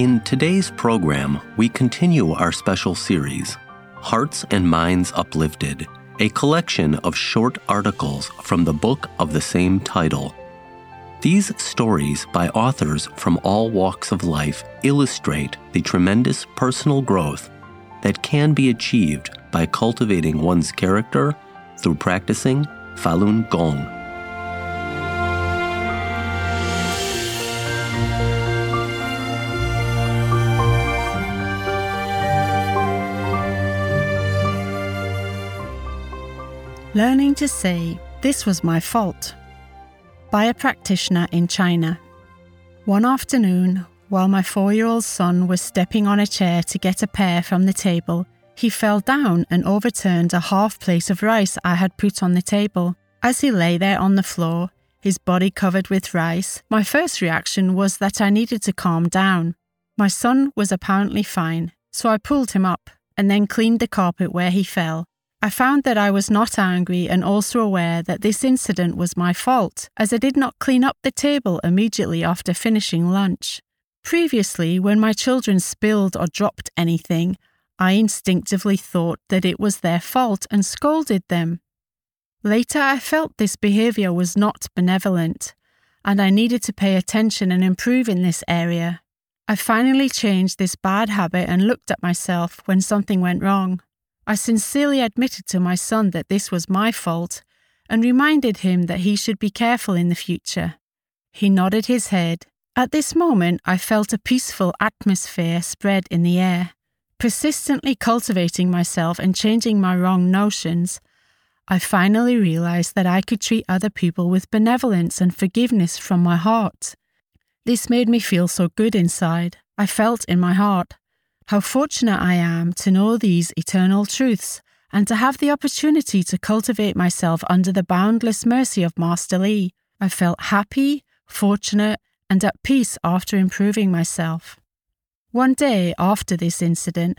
In today's program, we continue our special series, Hearts and Minds Uplifted, a collection of short articles from the book of the same title. These stories by authors from all walks of life illustrate the tremendous personal growth that can be achieved by cultivating one's character through practicing Falun Gong. Learning to say, This was my fault, by a practitioner in China. One afternoon, while my four year old son was stepping on a chair to get a pear from the table, he fell down and overturned a half plate of rice I had put on the table. As he lay there on the floor, his body covered with rice, my first reaction was that I needed to calm down. My son was apparently fine, so I pulled him up and then cleaned the carpet where he fell. I found that I was not angry and also aware that this incident was my fault, as I did not clean up the table immediately after finishing lunch. Previously, when my children spilled or dropped anything, I instinctively thought that it was their fault and scolded them. Later, I felt this behaviour was not benevolent, and I needed to pay attention and improve in this area. I finally changed this bad habit and looked at myself when something went wrong. I sincerely admitted to my son that this was my fault and reminded him that he should be careful in the future. He nodded his head. At this moment, I felt a peaceful atmosphere spread in the air. Persistently cultivating myself and changing my wrong notions, I finally realized that I could treat other people with benevolence and forgiveness from my heart. This made me feel so good inside. I felt in my heart how fortunate I am to know these eternal truths and to have the opportunity to cultivate myself under the boundless mercy of Master Li. I felt happy, fortunate, and at peace after improving myself. One day after this incident,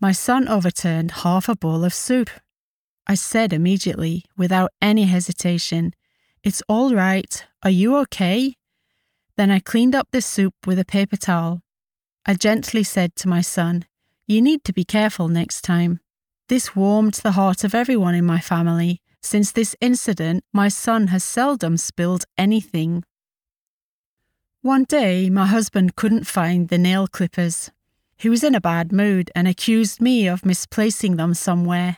my son overturned half a bowl of soup. I said immediately, without any hesitation, It's all right. Are you okay? Then I cleaned up the soup with a paper towel I gently said to my son, You need to be careful next time. This warmed the heart of everyone in my family. Since this incident, my son has seldom spilled anything. One day, my husband couldn't find the nail clippers. He was in a bad mood and accused me of misplacing them somewhere.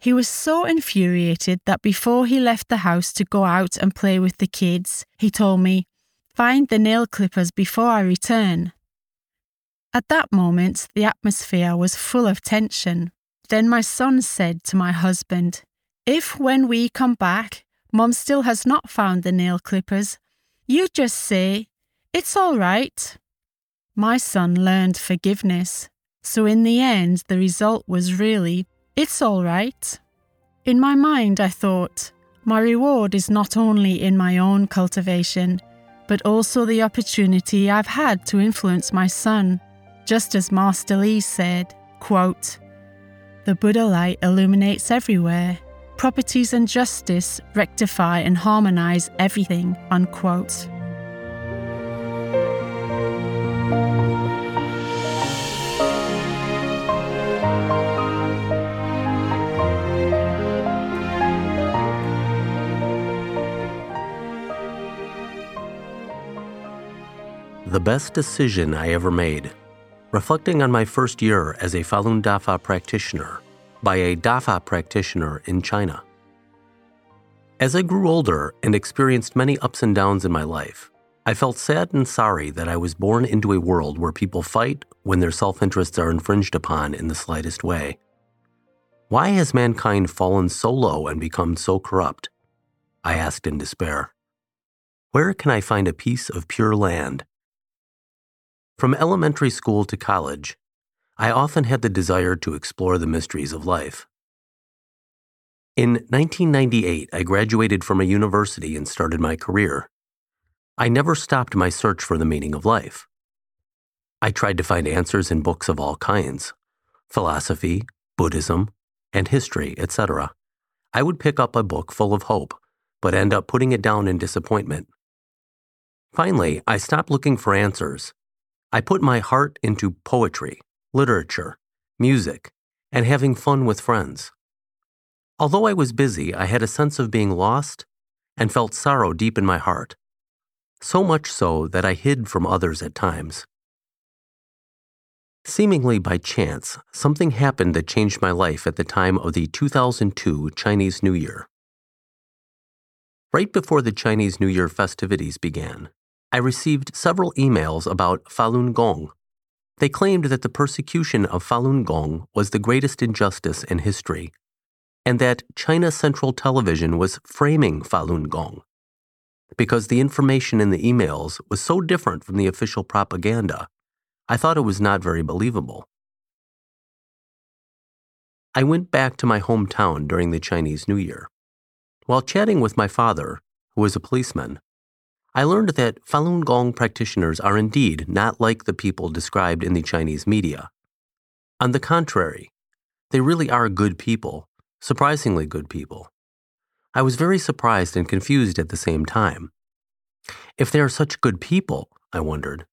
He was so infuriated that before he left the house to go out and play with the kids, he told me, Find the nail clippers before I return. At that moment, the atmosphere was full of tension. Then my son said to my husband, If when we come back, Mom still has not found the nail clippers, you just say, It's all right. My son learned forgiveness, so in the end, the result was really, It's all right. In my mind, I thought, my reward is not only in my own cultivation, but also the opportunity I've had to influence my son just as Master Li said, quote, The Buddha light illuminates everywhere. Properties and justice rectify and harmonize everything, unquote. The best decision I ever made reflecting on my first year as a Falun Dafa practitioner by a Dafa practitioner in China. As I grew older and experienced many ups and downs in my life, I felt sad and sorry that I was born into a world where people fight when their self interests are infringed upon in the slightest way. Why has mankind fallen so low and become so corrupt? I asked in despair. Where can I find a piece of pure land from elementary school to college, I often had the desire to explore the mysteries of life. In 1998, I graduated from a university and started my career. I never stopped my search for the meaning of life. I tried to find answers in books of all kinds philosophy, Buddhism, and history, etc. I would pick up a book full of hope, but end up putting it down in disappointment. Finally, I stopped looking for answers I put my heart into poetry, literature, music, and having fun with friends. Although I was busy, I had a sense of being lost and felt sorrow deep in my heart, so much so that I hid from others at times. Seemingly by chance, something happened that changed my life at the time of the 2002 Chinese New Year. Right before the Chinese New Year festivities began, I received several emails about Falun Gong. They claimed that the persecution of Falun Gong was the greatest injustice in history, and that China Central Television was framing Falun Gong. Because the information in the emails was so different from the official propaganda, I thought it was not very believable. I went back to my hometown during the Chinese New Year. While chatting with my father, who was a policeman, I learned that Falun Gong practitioners are indeed not like the people described in the Chinese media. On the contrary, they really are good people, surprisingly good people. I was very surprised and confused at the same time. If they are such good people, I wondered,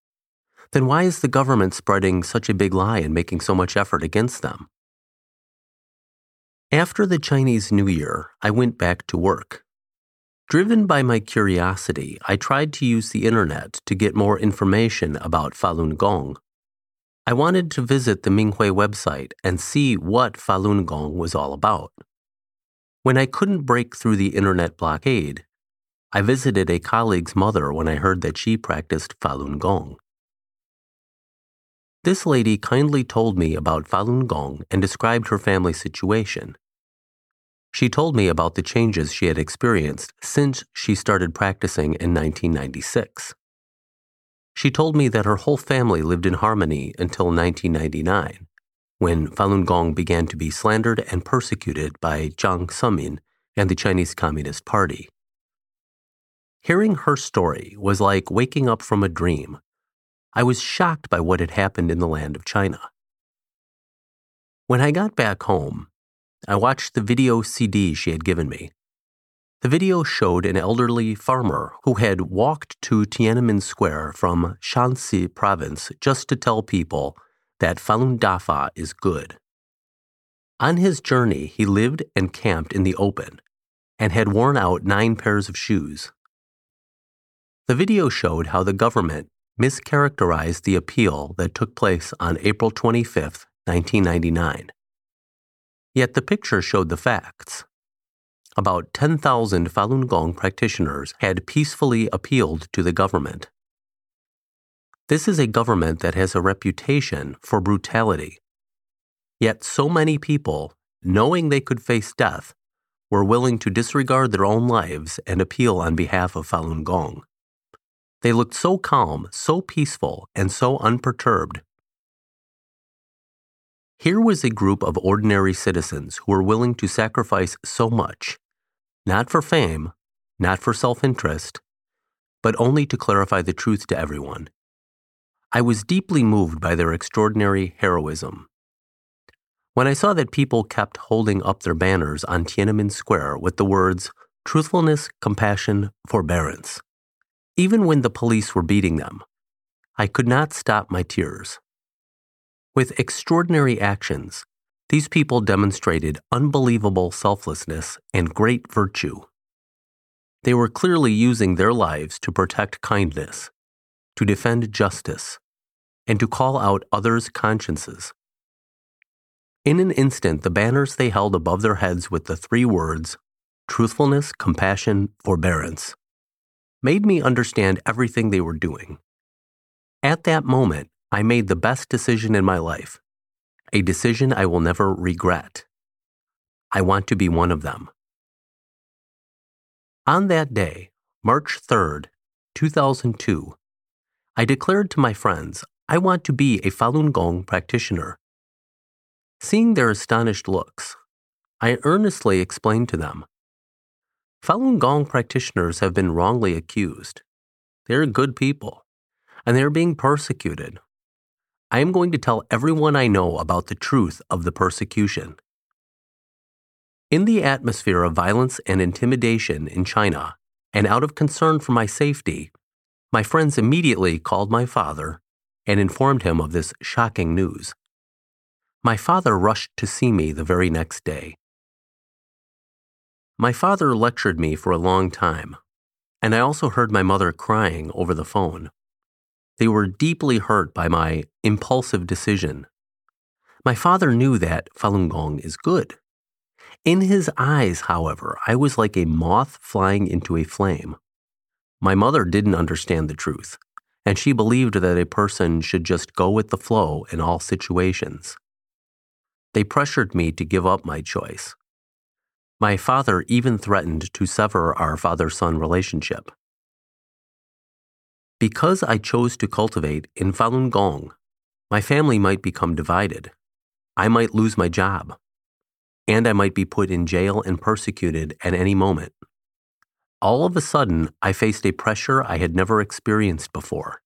then why is the government spreading such a big lie and making so much effort against them? After the Chinese New Year, I went back to work. Driven by my curiosity, I tried to use the internet to get more information about Falun Gong. I wanted to visit the Minghui website and see what Falun Gong was all about. When I couldn't break through the internet blockade, I visited a colleague's mother when I heard that she practiced Falun Gong. This lady kindly told me about Falun Gong and described her family situation. She told me about the changes she had experienced since she started practicing in 1996. She told me that her whole family lived in harmony until 1999, when Falun Gong began to be slandered and persecuted by Jiang Zemin and the Chinese Communist Party. Hearing her story was like waking up from a dream I was shocked by what had happened in the land of China. When I got back home, I watched the video CD she had given me. The video showed an elderly farmer who had walked to Tiananmen Square from Shanxi province just to tell people that Falun Dafa is good. On his journey, he lived and camped in the open and had worn out nine pairs of shoes. The video showed how the government mischaracterized the appeal that took place on April 25, 1999. Yet the picture showed the facts. About 10,000 Falun Gong practitioners had peacefully appealed to the government. This is a government that has a reputation for brutality. Yet so many people, knowing they could face death, were willing to disregard their own lives and appeal on behalf of Falun Gong. They looked so calm, so peaceful, and so unperturbed. Here was a group of ordinary citizens who were willing to sacrifice so much, not for fame, not for self interest, but only to clarify the truth to everyone. I was deeply moved by their extraordinary heroism. When I saw that people kept holding up their banners on Tiananmen Square with the words truthfulness, compassion, forbearance, even when the police were beating them, I could not stop my tears. With extraordinary actions, these people demonstrated unbelievable selflessness and great virtue. They were clearly using their lives to protect kindness, to defend justice, and to call out others' consciences. In an instant, the banners they held above their heads with the three words truthfulness, compassion, forbearance made me understand everything they were doing. At that moment, I made the best decision in my life, a decision I will never regret. I want to be one of them. On that day, March 3rd, 2002, I declared to my friends I want to be a Falun Gong practitioner. Seeing their astonished looks, I earnestly explained to them Falun Gong practitioners have been wrongly accused. They're good people, and they're being persecuted. I am going to tell everyone I know about the truth of the persecution. In the atmosphere of violence and intimidation in China, and out of concern for my safety, my friends immediately called my father and informed him of this shocking news. My father rushed to see me the very next day. My father lectured me for a long time, and I also heard my mother crying over the phone. They were deeply hurt by my impulsive decision. My father knew that Falun Gong is good. In his eyes, however, I was like a moth flying into a flame. My mother didn't understand the truth, and she believed that a person should just go with the flow in all situations. They pressured me to give up my choice. My father even threatened to sever our father son relationship. Because I chose to cultivate in Falun Gong, my family might become divided. I might lose my job. And I might be put in jail and persecuted at any moment. All of a sudden, I faced a pressure I had never experienced before.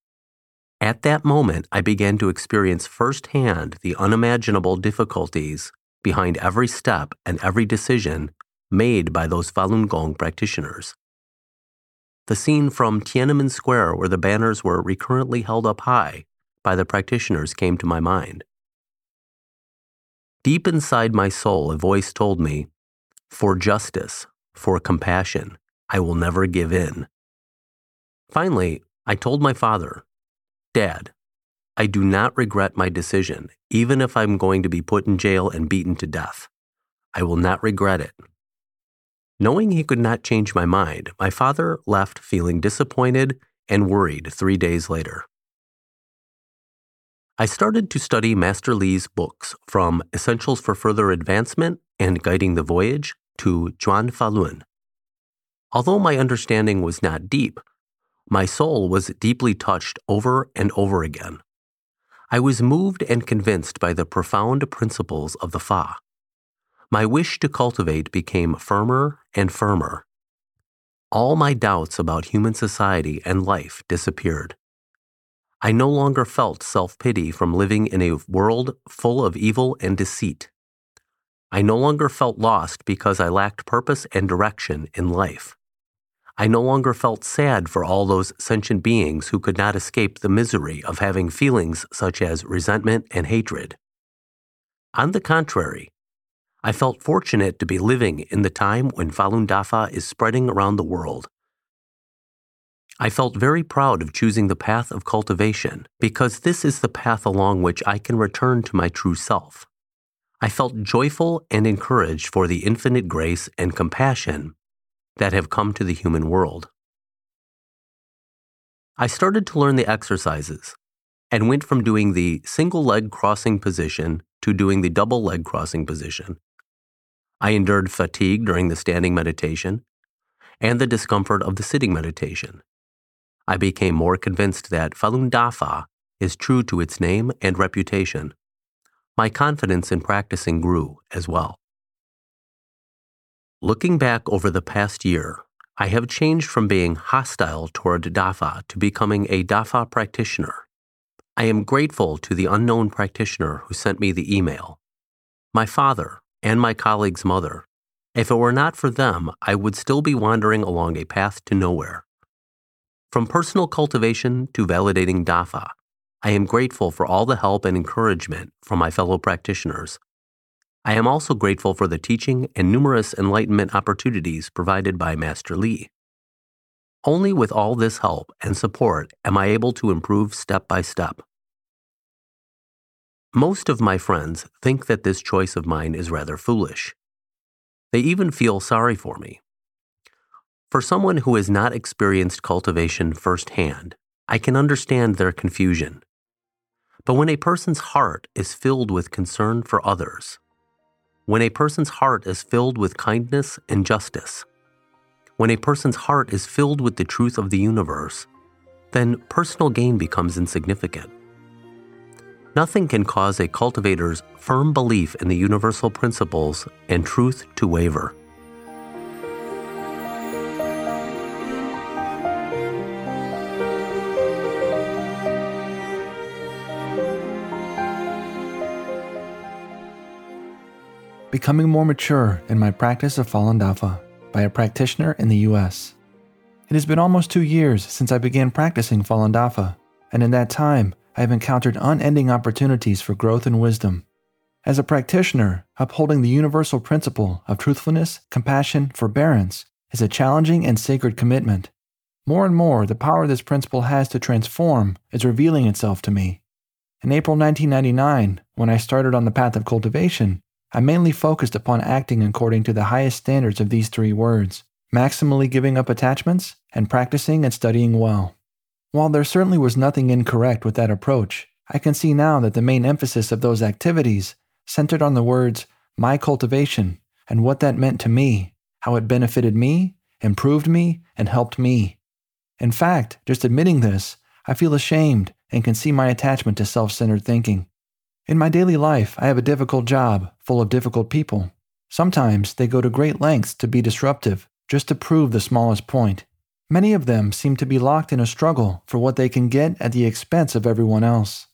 At that moment, I began to experience firsthand the unimaginable difficulties behind every step and every decision made by those Falun Gong practitioners. The scene from Tiananmen Square, where the banners were recurrently held up high by the practitioners, came to my mind. Deep inside my soul, a voice told me, For justice, for compassion, I will never give in. Finally, I told my father, Dad, I do not regret my decision, even if I'm going to be put in jail and beaten to death. I will not regret it. Knowing he could not change my mind, my father left feeling disappointed and worried three days later. I started to study Master Li's books from Essentials for Further Advancement and Guiding the Voyage to Zhuan Falun. Although my understanding was not deep, my soul was deeply touched over and over again. I was moved and convinced by the profound principles of the Fa. My wish to cultivate became firmer and firmer. All my doubts about human society and life disappeared. I no longer felt self pity from living in a world full of evil and deceit. I no longer felt lost because I lacked purpose and direction in life. I no longer felt sad for all those sentient beings who could not escape the misery of having feelings such as resentment and hatred. On the contrary, I felt fortunate to be living in the time when Falun Dafa is spreading around the world. I felt very proud of choosing the path of cultivation because this is the path along which I can return to my true self. I felt joyful and encouraged for the infinite grace and compassion that have come to the human world. I started to learn the exercises and went from doing the single leg crossing position to doing the double leg crossing position. I endured fatigue during the standing meditation and the discomfort of the sitting meditation. I became more convinced that Falun Dafa is true to its name and reputation. My confidence in practicing grew as well. Looking back over the past year, I have changed from being hostile toward DAFA to becoming a DAFA practitioner. I am grateful to the unknown practitioner who sent me the email, my father, and my colleague's mother. If it were not for them, I would still be wandering along a path to nowhere. From personal cultivation to validating DAFA, I am grateful for all the help and encouragement from my fellow practitioners I am also grateful for the teaching and numerous enlightenment opportunities provided by Master Li. Only with all this help and support am I able to improve step by step. Most of my friends think that this choice of mine is rather foolish. They even feel sorry for me. For someone who has not experienced cultivation firsthand, I can understand their confusion. But when a person's heart is filled with concern for others, when a person's heart is filled with kindness and justice, when a person's heart is filled with the truth of the universe, then personal gain becomes insignificant. Nothing can cause a cultivator's firm belief in the universal principles and truth to waver. Becoming More Mature in My Practice of Falun Dafa by a practitioner in the US. It has been almost two years since I began practicing Falun Dafa, and in that time, I have encountered unending opportunities for growth and wisdom. As a practitioner, upholding the universal principle of truthfulness, compassion, forbearance is a challenging and sacred commitment. More and more, the power this principle has to transform is revealing itself to me. In April 1999, when I started on the path of cultivation, I mainly focused upon acting according to the highest standards of these three words maximally giving up attachments and practicing and studying well. While there certainly was nothing incorrect with that approach, I can see now that the main emphasis of those activities centered on the words my cultivation and what that meant to me, how it benefited me, improved me, and helped me. In fact, just admitting this, I feel ashamed and can see my attachment to self centered thinking. In my daily life, I have a difficult job full of difficult people. Sometimes they go to great lengths to be disruptive, just to prove the smallest point. Many of them seem to be locked in a struggle for what they can get at the expense of everyone else.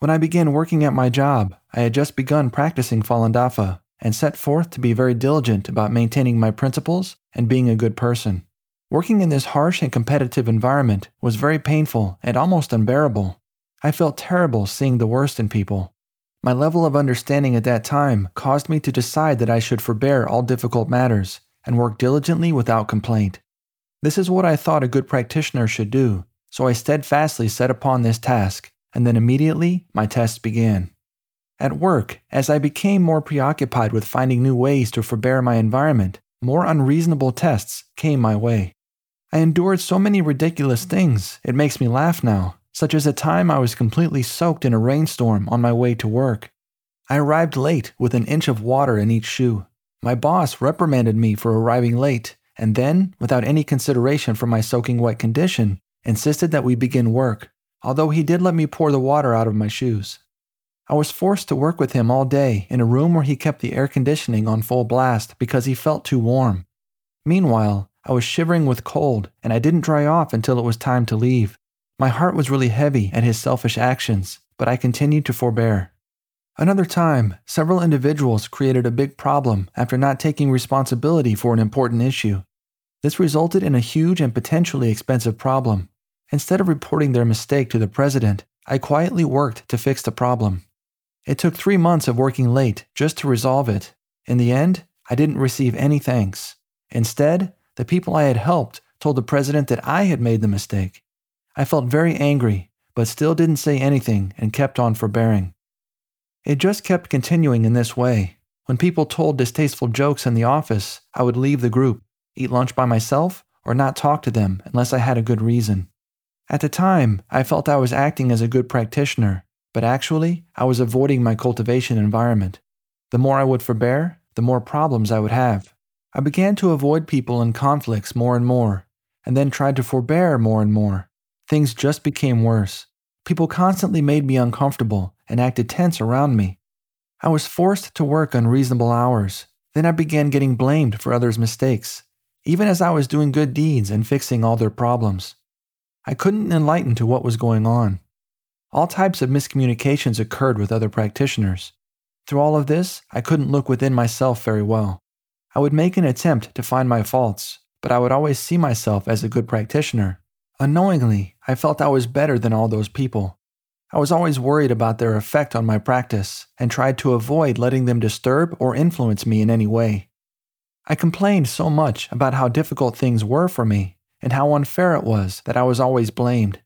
When I began working at my job, I had just begun practicing Falun Dafa and set forth to be very diligent about maintaining my principles and being a good person. Working in this harsh and competitive environment was very painful and almost unbearable. I felt terrible seeing the worst in people. My level of understanding at that time caused me to decide that I should forbear all difficult matters and work diligently without complaint. This is what I thought a good practitioner should do, so I steadfastly set upon this task, and then immediately my tests began. At work, as I became more preoccupied with finding new ways to forbear my environment, more unreasonable tests came my way. I endured so many ridiculous things, it makes me laugh now, such as a time I was completely soaked in a rainstorm on my way to work. I arrived late with an inch of water in each shoe. My boss reprimanded me for arriving late, and then, without any consideration for my soaking wet condition, insisted that we begin work, although he did let me pour the water out of my shoes. I was forced to work with him all day in a room where he kept the air conditioning on full blast because he felt too warm. Meanwhile, I was shivering with cold, and I didn't dry off until it was time to leave. My heart was really heavy at his selfish actions, but I continued to forbear. Another time, several individuals created a big problem after not taking responsibility for an important issue. This resulted in a huge and potentially expensive problem. Instead of reporting their mistake to the president, I quietly worked to fix the problem. It took three months of working late just to resolve it. In the end, I didn't receive any thanks. Instead, the people I had helped told the president that I had made the mistake. I felt very angry, but still didn't say anything and kept on forbearing. It just kept continuing in this way. When people told distasteful jokes in the office, I would leave the group, eat lunch by myself, or not talk to them unless I had a good reason. At the time, I felt I was acting as a good practitioner, but actually, I was avoiding my cultivation environment. The more I would forbear, the more problems I would have. I began to avoid people and conflicts more and more, and then tried to forbear more and more. Things just became worse. People constantly made me uncomfortable and acted tense around me. I was forced to work unreasonable hours. Then I began getting blamed for others' mistakes, even as I was doing good deeds and fixing all their problems. I couldn't enlighten to what was going on. All types of miscommunications occurred with other practitioners. Through all of this, I couldn't look within myself very well. I would make an attempt to find my faults, but I would always see myself as a good practitioner. Unknowingly, I felt I was better than all those people. I was always worried about their effect on my practice and tried to avoid letting them disturb or influence me in any way. I complained so much about how difficult things were for me and how unfair it was that I was always blamed.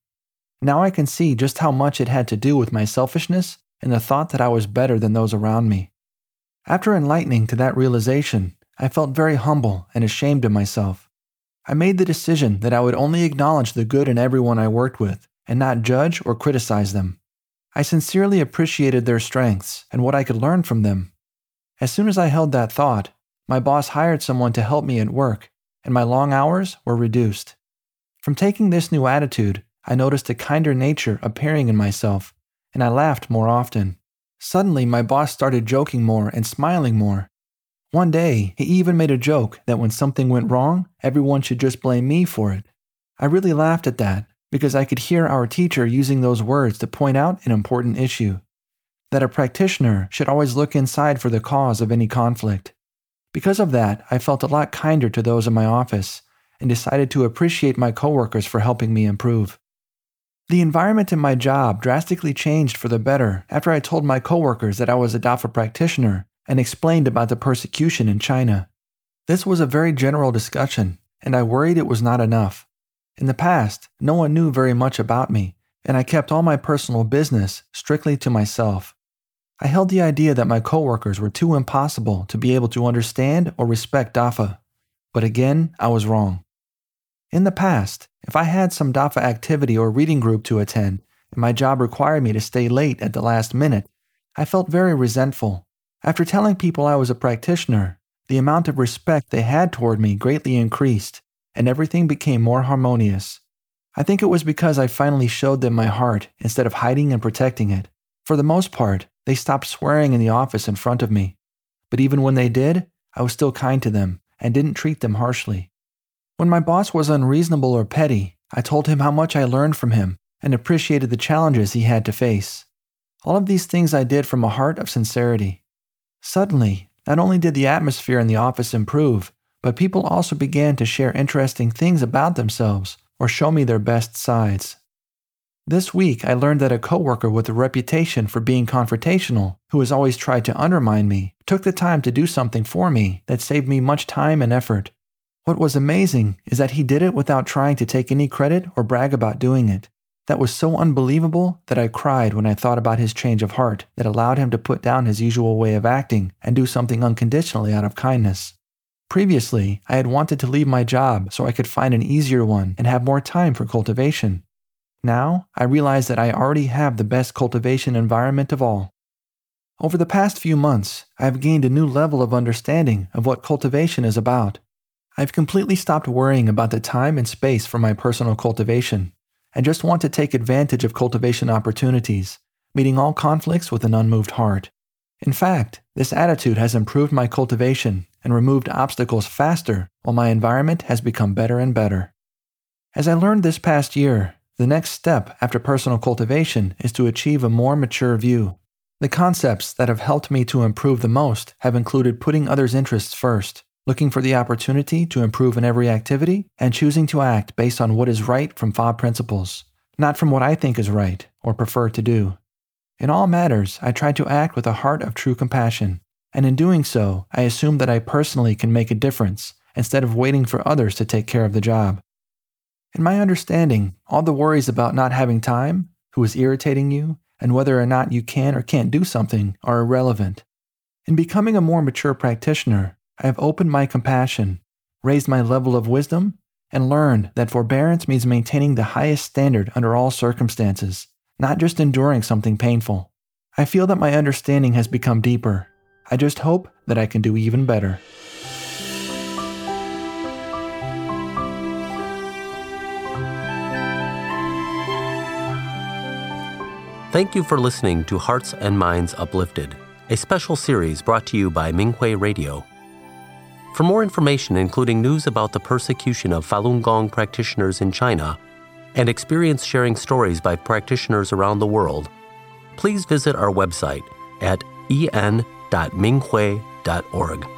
Now I can see just how much it had to do with my selfishness and the thought that I was better than those around me. After enlightening to that realization, I felt very humble and ashamed of myself. I made the decision that I would only acknowledge the good in everyone I worked with and not judge or criticize them. I sincerely appreciated their strengths and what I could learn from them. As soon as I held that thought, my boss hired someone to help me at work, and my long hours were reduced. From taking this new attitude, I noticed a kinder nature appearing in myself, and I laughed more often. Suddenly, my boss started joking more and smiling more, one day, he even made a joke that when something went wrong, everyone should just blame me for it. I really laughed at that because I could hear our teacher using those words to point out an important issue that a practitioner should always look inside for the cause of any conflict. Because of that, I felt a lot kinder to those in my office and decided to appreciate my coworkers for helping me improve. The environment in my job drastically changed for the better after I told my coworkers that I was a Dafa practitioner and explained about the persecution in China. This was a very general discussion, and I worried it was not enough. In the past, no one knew very much about me, and I kept all my personal business strictly to myself. I held the idea that my coworkers were too impossible to be able to understand or respect DAFA. But again, I was wrong. In the past, if I had some DAFA activity or reading group to attend, and my job required me to stay late at the last minute, I felt very resentful. After telling people I was a practitioner, the amount of respect they had toward me greatly increased, and everything became more harmonious. I think it was because I finally showed them my heart instead of hiding and protecting it. For the most part, they stopped swearing in the office in front of me. But even when they did, I was still kind to them and didn't treat them harshly. When my boss was unreasonable or petty, I told him how much I learned from him and appreciated the challenges he had to face. All of these things I did from a heart of sincerity. Suddenly, not only did the atmosphere in the office improve, but people also began to share interesting things about themselves or show me their best sides. This week, I learned that a coworker with a reputation for being confrontational, who has always tried to undermine me, took the time to do something for me that saved me much time and effort. What was amazing is that he did it without trying to take any credit or brag about doing it. That was so unbelievable that I cried when I thought about his change of heart that allowed him to put down his usual way of acting and do something unconditionally out of kindness. Previously, I had wanted to leave my job so I could find an easier one and have more time for cultivation. Now, I realize that I already have the best cultivation environment of all. Over the past few months, I have gained a new level of understanding of what cultivation is about. I've completely stopped worrying about the time and space for my personal cultivation and just want to take advantage of cultivation opportunities, meeting all conflicts with an unmoved heart. In fact, this attitude has improved my cultivation and removed obstacles faster while my environment has become better and better. As I learned this past year, the next step after personal cultivation is to achieve a more mature view. The concepts that have helped me to improve the most have included putting others' interests first, looking for the opportunity to improve in every activity, and choosing to act based on what is right from FOB principles, not from what I think is right or prefer to do. In all matters, I try to act with a heart of true compassion, and in doing so, I assume that I personally can make a difference instead of waiting for others to take care of the job. In my understanding, all the worries about not having time, who is irritating you, and whether or not you can or can't do something are irrelevant. In becoming a more mature practitioner, I have opened my compassion, raised my level of wisdom, and learned that forbearance means maintaining the highest standard under all circumstances, not just enduring something painful. I feel that my understanding has become deeper. I just hope that I can do even better. Thank you for listening to Hearts and Minds Uplifted, a special series brought to you by Minghui Radio. For more information, including news about the persecution of Falun Gong practitioners in China and experience sharing stories by practitioners around the world, please visit our website at en.minghui.org.